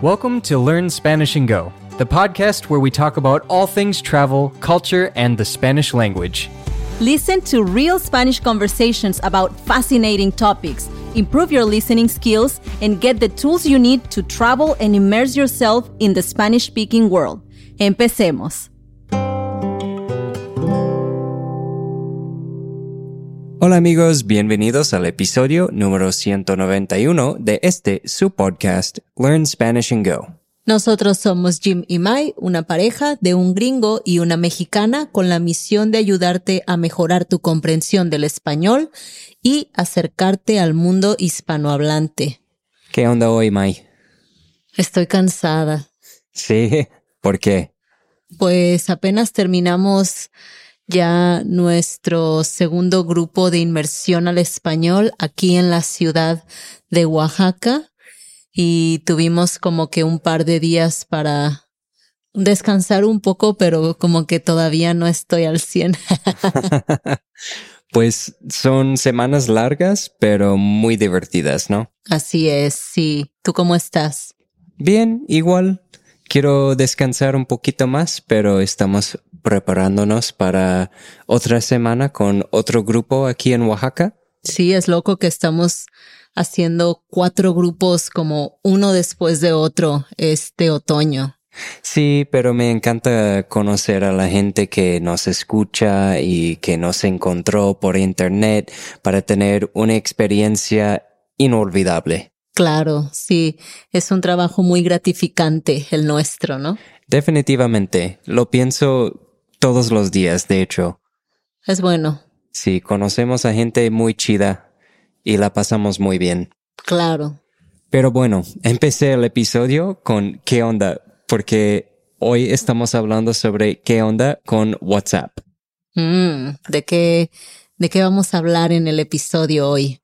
Welcome to Learn Spanish and Go, the podcast where we talk about all things travel, culture, and the Spanish language. Listen to real Spanish conversations about fascinating topics, improve your listening skills, and get the tools you need to travel and immerse yourself in the Spanish speaking world. Empecemos. Hola amigos, bienvenidos al episodio número 191 de este su podcast Learn Spanish and Go. Nosotros somos Jim y Mai, una pareja de un gringo y una mexicana con la misión de ayudarte a mejorar tu comprensión del español y acercarte al mundo hispanohablante. ¿Qué onda hoy, Mai? Estoy cansada. Sí, ¿por qué? Pues apenas terminamos ya nuestro segundo grupo de inmersión al español aquí en la ciudad de Oaxaca y tuvimos como que un par de días para descansar un poco, pero como que todavía no estoy al 100. pues son semanas largas, pero muy divertidas, ¿no? Así es, sí. ¿Tú cómo estás? Bien, igual. Quiero descansar un poquito más, pero estamos preparándonos para otra semana con otro grupo aquí en Oaxaca. Sí, es loco que estamos haciendo cuatro grupos como uno después de otro este otoño. Sí, pero me encanta conocer a la gente que nos escucha y que nos encontró por internet para tener una experiencia inolvidable. Claro, sí, es un trabajo muy gratificante el nuestro, ¿no? Definitivamente, lo pienso todos los días, de hecho. Es bueno. Sí, conocemos a gente muy chida y la pasamos muy bien. Claro. Pero bueno, empecé el episodio con qué onda, porque hoy estamos hablando sobre qué onda con WhatsApp. Mm, ¿De qué, de qué vamos a hablar en el episodio hoy?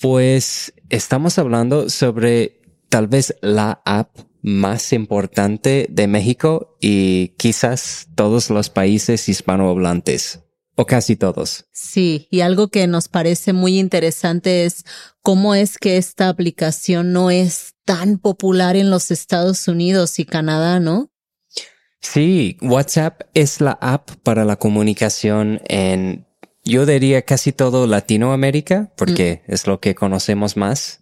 Pues estamos hablando sobre tal vez la app más importante de México y quizás todos los países hispanohablantes. O casi todos. Sí, y algo que nos parece muy interesante es cómo es que esta aplicación no es tan popular en los Estados Unidos y Canadá, ¿no? Sí, WhatsApp es la app para la comunicación en, yo diría casi todo Latinoamérica, porque mm. es lo que conocemos más.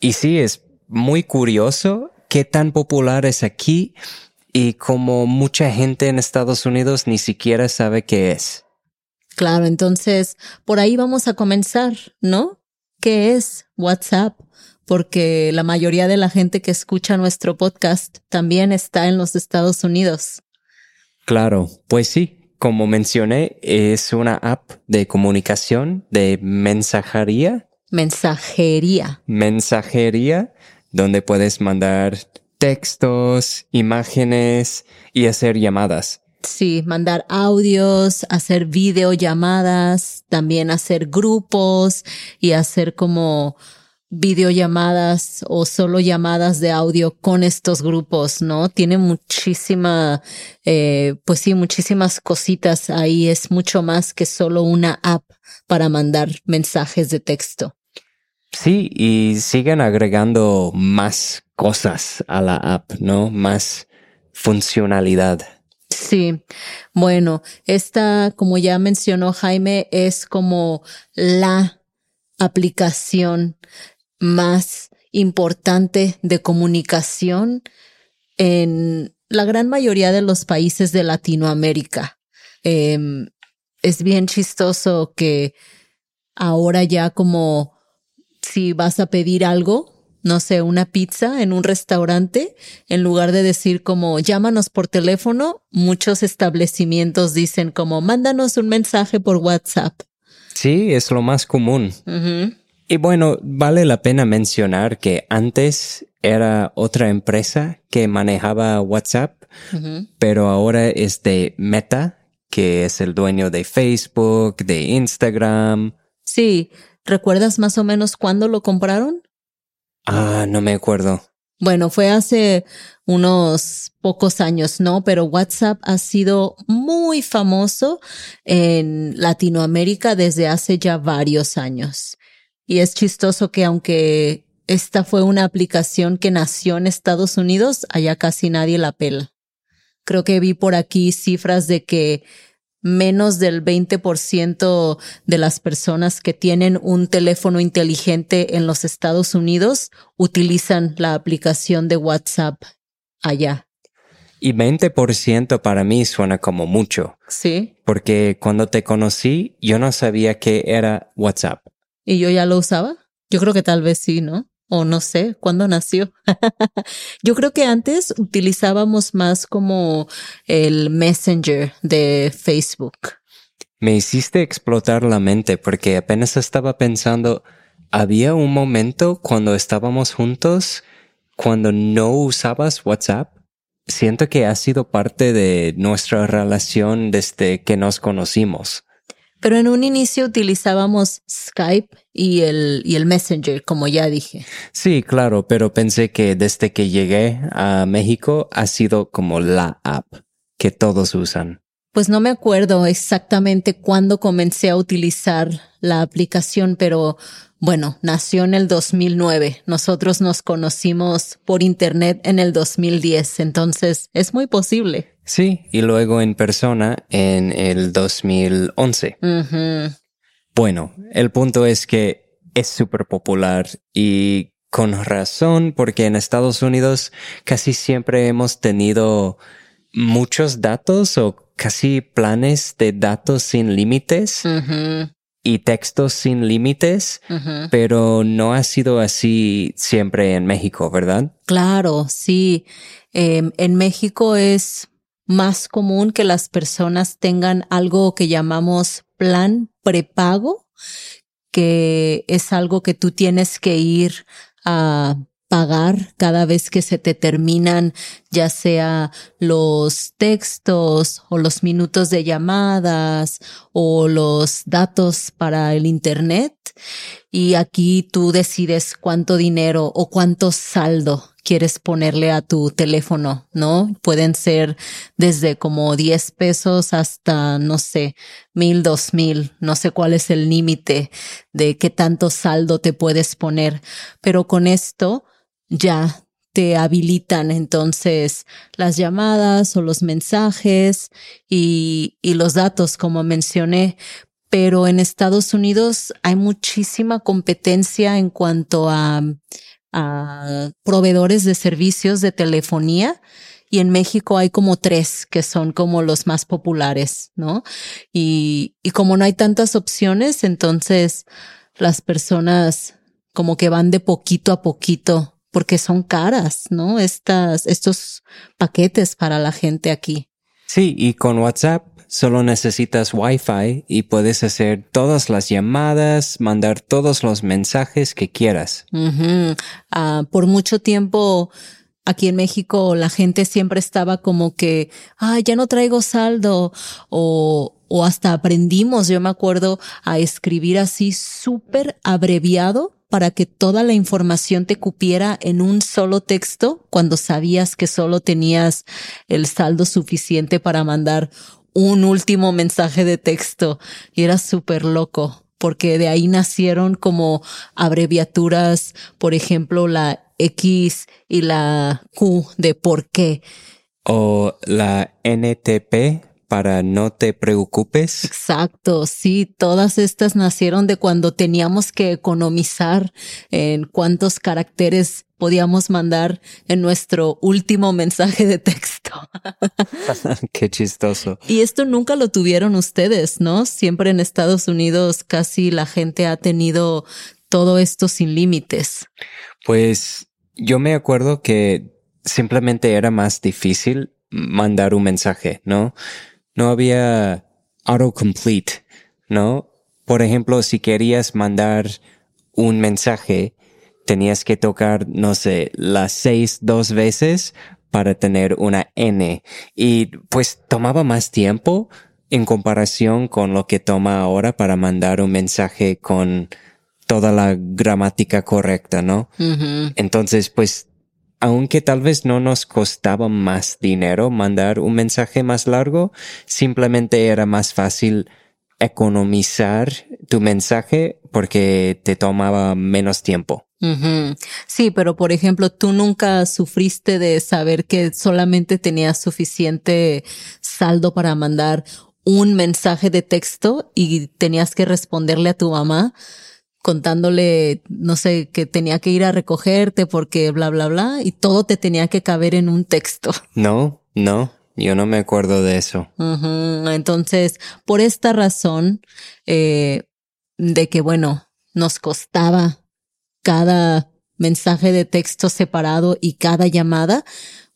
Y sí, es muy curioso qué tan popular es aquí y como mucha gente en Estados Unidos ni siquiera sabe qué es. Claro, entonces por ahí vamos a comenzar, ¿no? ¿Qué es WhatsApp? Porque la mayoría de la gente que escucha nuestro podcast también está en los Estados Unidos. Claro, pues sí, como mencioné, es una app de comunicación, de mensajería. Mensajería. Mensajería donde puedes mandar textos, imágenes y hacer llamadas. Sí, mandar audios, hacer videollamadas, también hacer grupos y hacer como videollamadas o solo llamadas de audio con estos grupos, ¿no? Tiene muchísima, eh, pues sí, muchísimas cositas ahí. Es mucho más que solo una app para mandar mensajes de texto. Sí, y siguen agregando más cosas a la app, ¿no? Más funcionalidad. Sí, bueno, esta, como ya mencionó Jaime, es como la aplicación más importante de comunicación en la gran mayoría de los países de Latinoamérica. Em, es bien chistoso que ahora ya como si vas a pedir algo, no sé, una pizza en un restaurante, en lugar de decir como llámanos por teléfono, muchos establecimientos dicen como mándanos un mensaje por WhatsApp. Sí, es lo más común. Y bueno, vale la pena mencionar que antes era otra empresa que manejaba WhatsApp, pero ahora es de Meta, que es el dueño de Facebook, de Instagram. Sí, ¿Recuerdas más o menos cuándo lo compraron? Ah, no me acuerdo. Bueno, fue hace unos pocos años, ¿no? Pero WhatsApp ha sido muy famoso en Latinoamérica desde hace ya varios años. Y es chistoso que aunque esta fue una aplicación que nació en Estados Unidos, allá casi nadie la pela. Creo que vi por aquí cifras de que menos del 20% de las personas que tienen un teléfono inteligente en los Estados Unidos utilizan la aplicación de WhatsApp allá. Y 20% para mí suena como mucho. Sí. Porque cuando te conocí, yo no sabía que era WhatsApp. ¿Y yo ya lo usaba? Yo creo que tal vez sí, ¿no? O no sé, ¿cuándo nació? yo creo que antes utilizábamos más como el Messenger de Facebook. Me hiciste explotar la mente porque apenas estaba pensando, había un momento cuando estábamos juntos cuando no usabas WhatsApp siento que ha sido parte de nuestra relación desde que nos conocimos. Pero en un inicio utilizábamos Skype y el, y el Messenger, como ya dije. Sí, claro, pero pensé que desde que llegué a México ha sido como la app que todos usan. Pues no me acuerdo exactamente cuándo comencé a utilizar la aplicación, pero bueno, nació en el 2009. Nosotros nos conocimos por internet en el 2010, entonces es muy posible. Sí, y luego en persona en el 2011. Bueno, el punto es que es súper popular y con razón porque en Estados Unidos casi siempre hemos tenido muchos datos o casi planes de datos sin límites y textos sin límites, pero no ha sido así siempre en México, ¿verdad? Claro, sí. Em, en México es más común que las personas tengan algo que llamamos plan prepago, que es algo que tú tienes que ir a pagar cada vez que se te terminan ya sea los textos o los minutos de llamadas o los datos para el Internet. Y aquí tú decides cuánto dinero o cuánto saldo quieres ponerle a tu teléfono, ¿no? Pueden ser desde como 10 pesos hasta, no sé, mil, dos mil, no sé cuál es el límite de qué tanto saldo te puedes poner. Pero con esto, ya te habilitan entonces las llamadas o los mensajes y, y los datos, como mencioné. Pero en Estados Unidos hay muchísima competencia en cuanto a, a proveedores de servicios de telefonía y en México hay como tres que son como los más populares, ¿no? Y, y como no hay tantas opciones, entonces las personas como que van de poquito a poquito porque son caras, ¿no? Estas, estos paquetes para la gente aquí. Sí, y con WhatsApp solo necesitas Wi-Fi y puedes hacer todas las llamadas, mandar todos los mensajes que quieras. Ah, por mucho tiempo aquí en México la gente siempre estaba como que, ah, ya no traigo saldo o, o hasta aprendimos, yo me acuerdo, a escribir así súper abreviado para que toda la información te cupiera en un solo texto cuando sabías que solo tenías el saldo suficiente para mandar un último mensaje de texto y era súper loco porque de ahí nacieron como abreviaturas, por ejemplo, la X y la Q de por qué. O la NTP para no te preocupes. Exacto, sí, todas estas nacieron de cuando teníamos que economizar en cuántos caracteres podíamos mandar en nuestro último mensaje de texto. Qué chistoso. Y esto nunca lo tuvieron ustedes, ¿no? Siempre en Estados Unidos casi la gente ha tenido todo esto sin límites. Pues yo me acuerdo que simplemente era más difícil mandar un mensaje, ¿no? No había autocomplete, ¿no? Por ejemplo, si querías mandar un mensaje, tenías que tocar, no sé, las seis dos veces para tener una N. Y pues tomaba más tiempo en comparación con lo que toma ahora para mandar un mensaje con toda la gramática correcta, ¿no? Entonces, pues aunque tal vez no nos costaba más dinero mandar un mensaje más largo, simplemente era más fácil economizar tu mensaje porque te tomaba menos tiempo. Sí, pero por ejemplo, tú nunca sufriste de saber que solamente tenías suficiente saldo para mandar un mensaje de texto y tenías que responderle a tu mamá contándole, no sé, que tenía que ir a recogerte porque bla, bla, bla, y todo te tenía que caber en un texto. No, no, yo no me acuerdo de eso. Entonces, por esta razón, eh, de que, bueno, nos costaba cada mensaje de texto separado y cada llamada,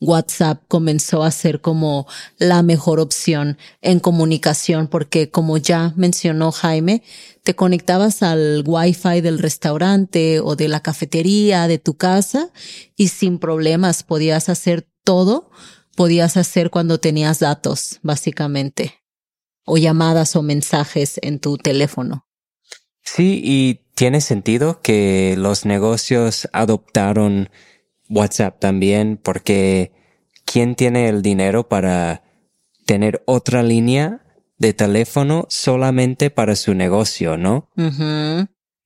WhatsApp comenzó a ser como la mejor opción en comunicación porque como ya mencionó Jaime, te conectabas al Wi-Fi del restaurante o de la cafetería de tu casa y sin problemas podías hacer todo, podías hacer cuando tenías datos, básicamente, o llamadas o mensajes en tu teléfono. Sí, y tiene sentido que los negocios adoptaron WhatsApp también porque ¿quién tiene el dinero para tener otra línea de teléfono solamente para su negocio, no?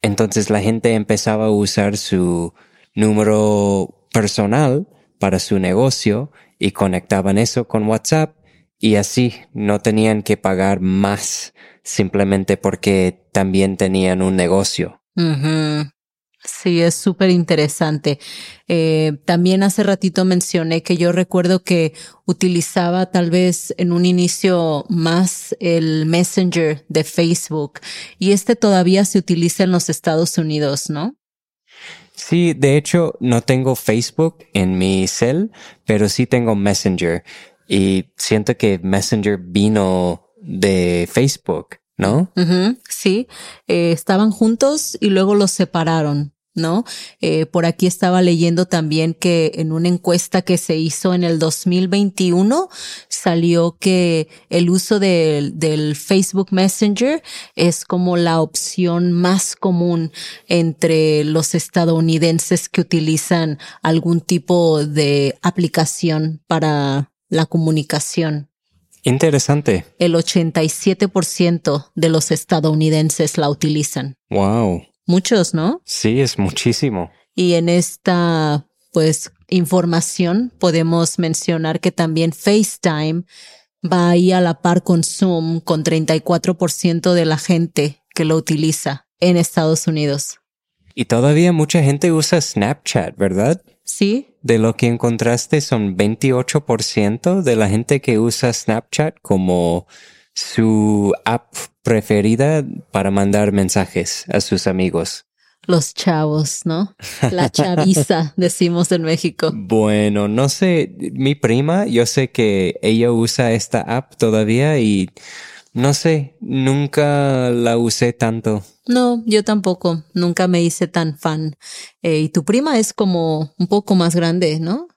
Entonces la gente empezaba a usar su número personal para su negocio y conectaban eso con WhatsApp y así no tenían que pagar más simplemente porque también tenían un negocio. Sí, es súper interesante. Eh, también hace ratito mencioné que yo recuerdo que utilizaba tal vez en un inicio más el Messenger de Facebook y este todavía se utiliza en los Estados Unidos, ¿no? Sí, de hecho no tengo Facebook en mi cel, pero sí tengo Messenger y siento que Messenger vino de Facebook. ¿No? sí, eh, estaban juntos y luego los separaron. ¿no? Eh, por aquí estaba leyendo también que en una encuesta que se hizo en el 2021 salió que el uso del, del Facebook Messenger es como la opción más común entre los estadounidenses que utilizan algún tipo de aplicación para la comunicación. Interesante. El 87% de los estadounidenses la utilizan. Wow. Muchos, ¿no? Sí, es muchísimo. Y en esta, pues, información podemos mencionar que también FaceTime va ahí a la par con Zoom con 34% de la gente que lo utiliza en Estados Unidos. Y todavía mucha gente usa Snapchat, ¿verdad? Sí. De lo que encontraste son 28% de la gente que usa Snapchat como su app preferida para mandar mensajes a sus amigos. Los chavos, ¿no? La chaviza, decimos en México. Bueno, no sé, mi prima, yo sé que ella usa esta app todavía y no sé, nunca la usé tanto. No, yo tampoco, nunca me hice tan fan. Eh, y tu prima es como un poco más grande, ¿no?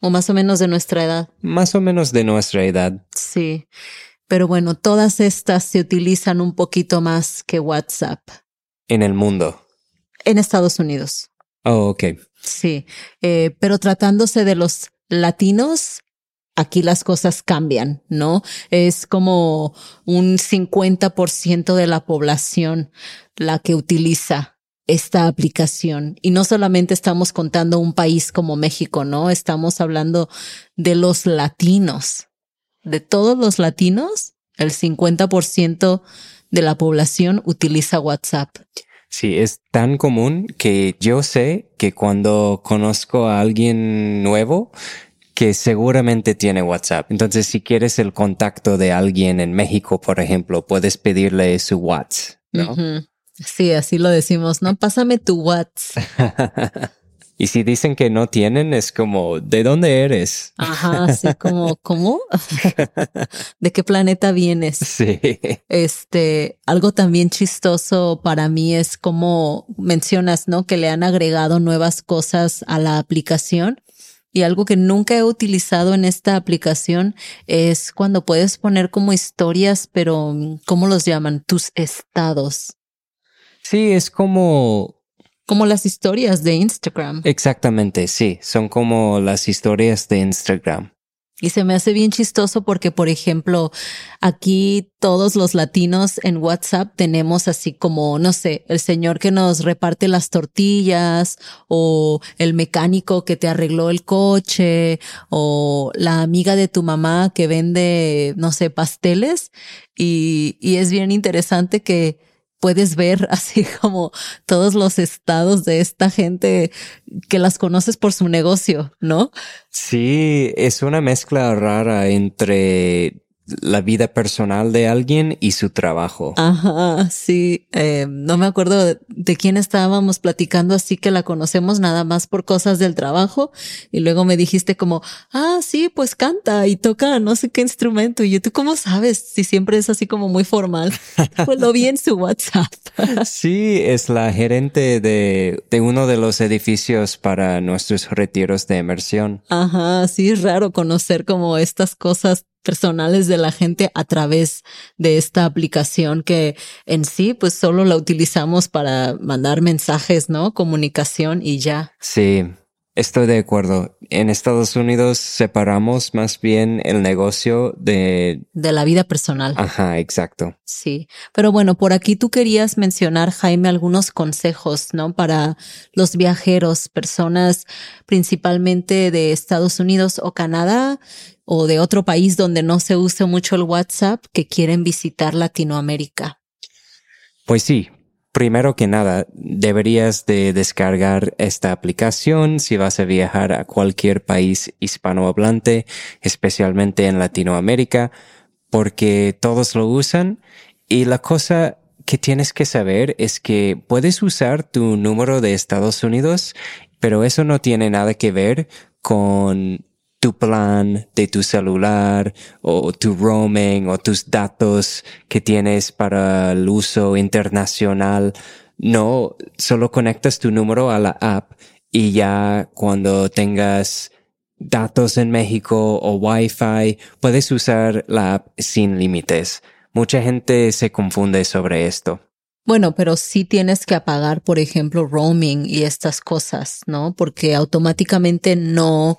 O más o menos de nuestra edad. Más o menos de nuestra edad. Sí. Pero bueno, todas estas se utilizan un poquito más que WhatsApp. En el mundo. En Estados Unidos. Oh, ok. Sí. Eh, pero tratándose de los latinos, aquí las cosas cambian, ¿no? Es como un 50% de la población la que utiliza esta aplicación. Y no solamente estamos contando un país como México, ¿no? Estamos hablando de los latinos. De todos los latinos, el 50% de la población utiliza WhatsApp. Sí, es tan común que yo sé que cuando conozco a alguien nuevo, que seguramente tiene WhatsApp. Entonces, si quieres el contacto de alguien en México, por ejemplo, puedes pedirle su WhatsApp, ¿no? Sí, así lo decimos, ¿no? Pásame tu WhatsApp. y si dicen que no tienen, es como, ¿de dónde eres? Ajá, así como, ¿cómo? ¿De qué planeta vienes? Sí. Este, algo también chistoso para mí es como mencionas, ¿no? Que le han agregado nuevas cosas a la aplicación. Y algo que nunca he utilizado en esta aplicación es cuando puedes poner como historias, pero ¿cómo los llaman? Tus estados. Sí, es como... Como las historias de Instagram. Exactamente, sí, son como las historias de Instagram. Y se me hace bien chistoso porque, por ejemplo, aquí todos los latinos en WhatsApp tenemos así como, no sé, el señor que nos reparte las tortillas o el mecánico que te arregló el coche o la amiga de tu mamá que vende, no sé, pasteles. Y, y es bien interesante que puedes ver así como todos los estados de esta gente que las conoces por su negocio, ¿no? Sí, es una mezcla rara entre la vida personal de alguien y su trabajo. Ajá, sí. Eh, no me acuerdo de, quién estábamos platicando, así que la conocemos nada más por cosas del trabajo. Y luego me dijiste como, ah, sí, pues canta y toca no sé qué instrumento. Y yo, ¿tú cómo sabes? Si siempre es así como muy formal. pues lo vi en su WhatsApp. sí, es la gerente de, de uno de los edificios para nuestros retiros de inmersión. Ajá, sí, es raro conocer como estas cosas personales de la gente a través de esta aplicación que en sí pues solo la utilizamos para mandar mensajes, ¿no? Comunicación y ya. Sí, estoy de acuerdo. En Estados Unidos separamos más bien el negocio de... De la vida personal. Ajá, exacto. Sí, pero bueno, por aquí tú querías mencionar, Jaime, algunos consejos, ¿no? Para los viajeros, personas principalmente de Estados Unidos o Canadá o de otro país donde no se use mucho el WhatsApp que quieren visitar Latinoamérica? Pues sí, primero que nada, deberías de descargar esta aplicación si vas a viajar a cualquier país hispanohablante, especialmente en Latinoamérica, porque todos lo usan. Y la cosa que tienes que saber es que puedes usar tu número de Estados Unidos, pero eso no tiene nada que ver con tu plan de tu celular o tu roaming o tus datos que tienes para el uso internacional. No, solo conectas tu número a la app y ya cuando tengas datos en México o Wi-Fi, puedes usar la app sin límites. Mucha gente se confunde sobre esto. Bueno, pero sí tienes que apagar, por ejemplo, roaming y estas cosas, ¿no? Porque automáticamente no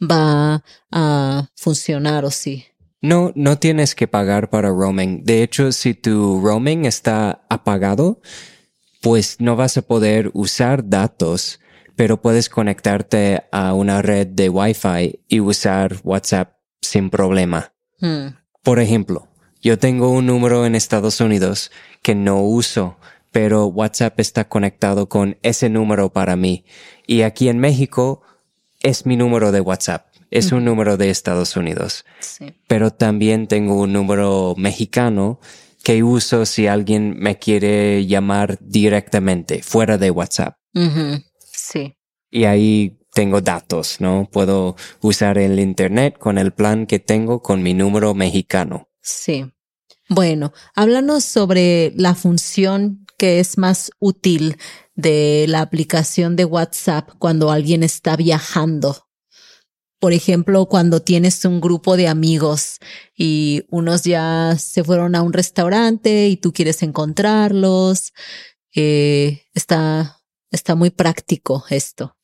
va a funcionar o sí. No, no tienes que pagar para roaming. De hecho, si tu roaming está apagado, pues no vas a poder usar datos, pero puedes conectarte a una red de Wi-Fi y usar WhatsApp sin problema. Hmm. Por ejemplo, yo tengo un número en Estados Unidos que no uso, pero WhatsApp está conectado con ese número para mí. Y aquí en México es mi número de WhatsApp. Es un número de Estados Unidos. Pero también tengo un número mexicano que uso si alguien me quiere llamar directamente, fuera de WhatsApp. Sí. Y ahí tengo datos, ¿no? Puedo usar el Internet con el plan que tengo con mi número mexicano. Sí. Bueno, háblanos sobre la función que es más útil de la aplicación de WhatsApp cuando alguien está viajando. Por ejemplo, cuando tienes un grupo de amigos y unos ya se fueron a un restaurante y tú quieres encontrarlos, eh, está, está muy práctico esto.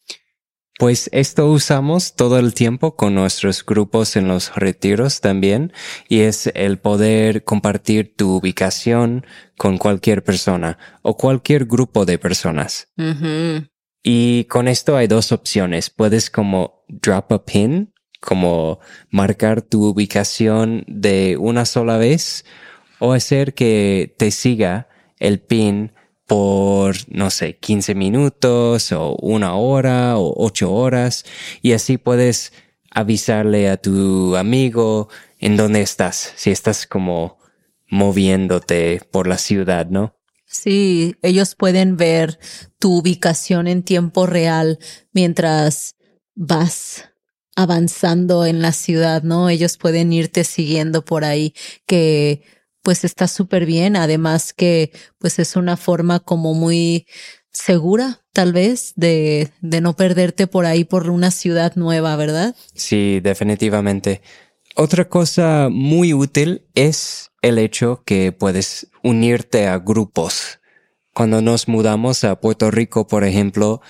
Pues esto usamos todo el tiempo con nuestros grupos en los retiros también y es el poder compartir tu ubicación con cualquier persona o cualquier grupo de personas. Y con esto hay dos opciones. Puedes como drop a pin, como marcar tu ubicación de una sola vez o hacer que te siga el pin por, no sé, 15 minutos o una hora o ocho horas y así puedes avisarle a tu amigo en dónde estás, si estás como moviéndote por la ciudad, ¿no? Sí, ellos pueden ver tu ubicación en tiempo real mientras vas avanzando en la ciudad, ¿no? Ellos pueden irte siguiendo por ahí, que pues está súper bien. Además que pues es una forma como muy segura, tal vez, de, de no perderte por ahí por una ciudad nueva, ¿verdad? Sí, definitivamente. Otra cosa muy útil es el hecho que puedes unirte a grupos. Cuando nos mudamos a Puerto Rico, por ejemplo,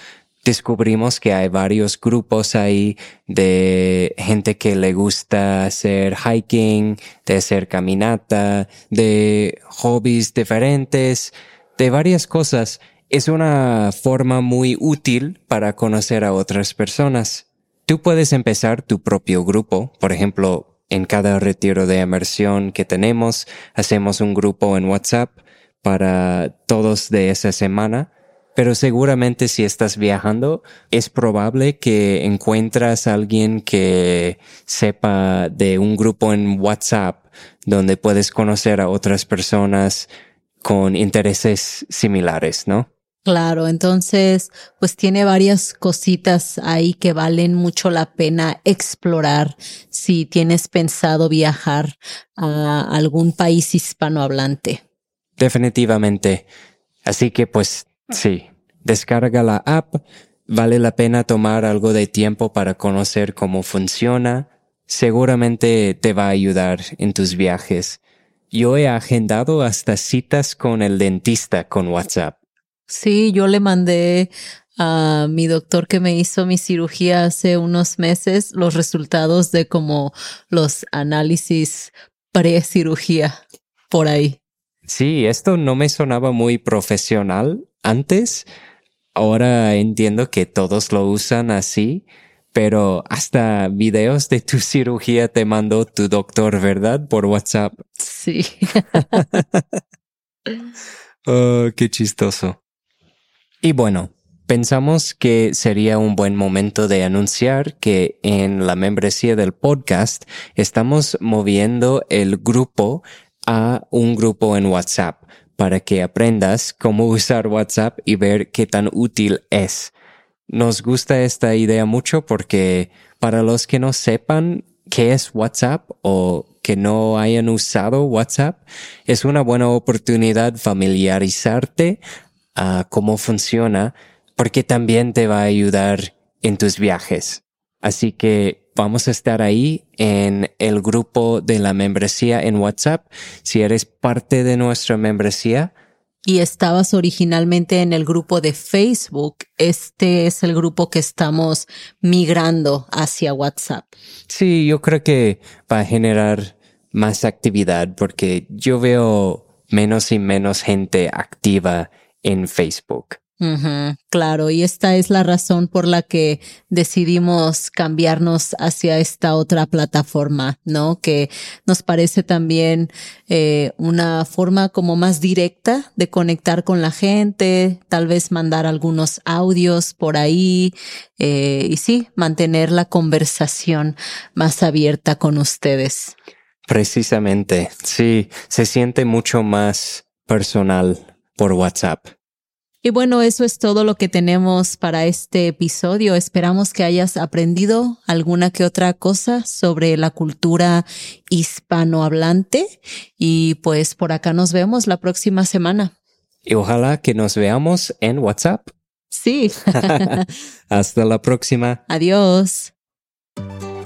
descubrimos que hay varios grupos ahí de gente que le gusta hacer hiking, de hacer caminata, de hobbies diferentes, de varias cosas. Es una forma muy útil para conocer a otras personas. Tú puedes empezar tu propio grupo, por ejemplo, en cada retiro de inmersión que tenemos, hacemos un grupo en WhatsApp para todos de esa semana pero seguramente si estás viajando, es probable que encuentras a alguien que sepa de un grupo en WhatsApp donde puedes conocer a otras personas con intereses similares, ¿no? Claro, entonces, pues tiene varias cositas ahí que valen mucho la pena explorar si tienes pensado viajar a algún país hispanohablante. Definitivamente. Así que pues Sí, descarga la app, vale la pena tomar algo de tiempo para conocer cómo funciona, seguramente te va a ayudar en tus viajes. Yo he agendado hasta citas con el dentista con WhatsApp. Sí, yo le mandé a mi doctor que me hizo mi cirugía hace unos meses los resultados de como los análisis pre-cirugía por ahí. Sí, esto no me sonaba muy profesional, antes. Ahora entiendo que todos lo usan así, pero hasta videos de tu cirugía te mandó tu doctor, ¿verdad? Por WhatsApp. Sí. oh, qué chistoso. Y bueno, pensamos que sería un buen momento de anunciar que en la membresía del podcast estamos moviendo el grupo a un grupo en WhatsApp para que aprendas cómo usar WhatsApp y ver qué tan útil es. Nos gusta esta idea mucho porque para los que no sepan qué es WhatsApp o que no hayan usado WhatsApp, es una buena oportunidad familiarizarte a cómo funciona porque también te va a ayudar en tus viajes. Así que vamos a estar ahí en el grupo de la membresía en WhatsApp. Si eres parte de nuestra membresía, y estabas originalmente en el grupo de Facebook, este es el grupo que estamos migrando hacia WhatsApp. Sí, yo creo que va a generar más actividad porque yo veo menos y menos gente activa en Facebook claro, y esta es la razón por la que decidimos cambiarnos hacia esta otra plataforma, ¿no? Que nos parece también eh, una forma como más directa de conectar con la gente, tal vez mandar algunos audios por ahí eh, y sí, mantener la conversación más abierta con ustedes. Precisamente, sí, se siente mucho más personal por WhatsApp. Y bueno, eso es todo lo que tenemos para este episodio. Esperamos que hayas aprendido alguna que otra cosa sobre la cultura hispanohablante y pues por acá nos vemos la próxima semana. Y ojalá que nos veamos en WhatsApp. Sí. Hasta la próxima. Adiós.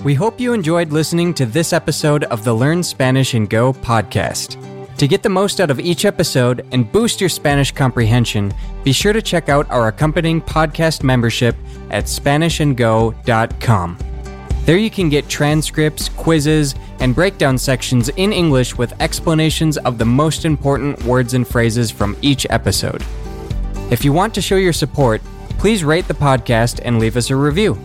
We hope you enjoyed listening to this episode of the Learn Spanish and Go podcast. To get the most out of each episode and boost your Spanish comprehension, be sure to check out our accompanying podcast membership at SpanishAndGo.com. There you can get transcripts, quizzes, and breakdown sections in English with explanations of the most important words and phrases from each episode. If you want to show your support, please rate the podcast and leave us a review.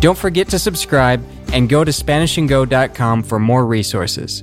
Don't forget to subscribe and go to SpanishAndGo.com for more resources.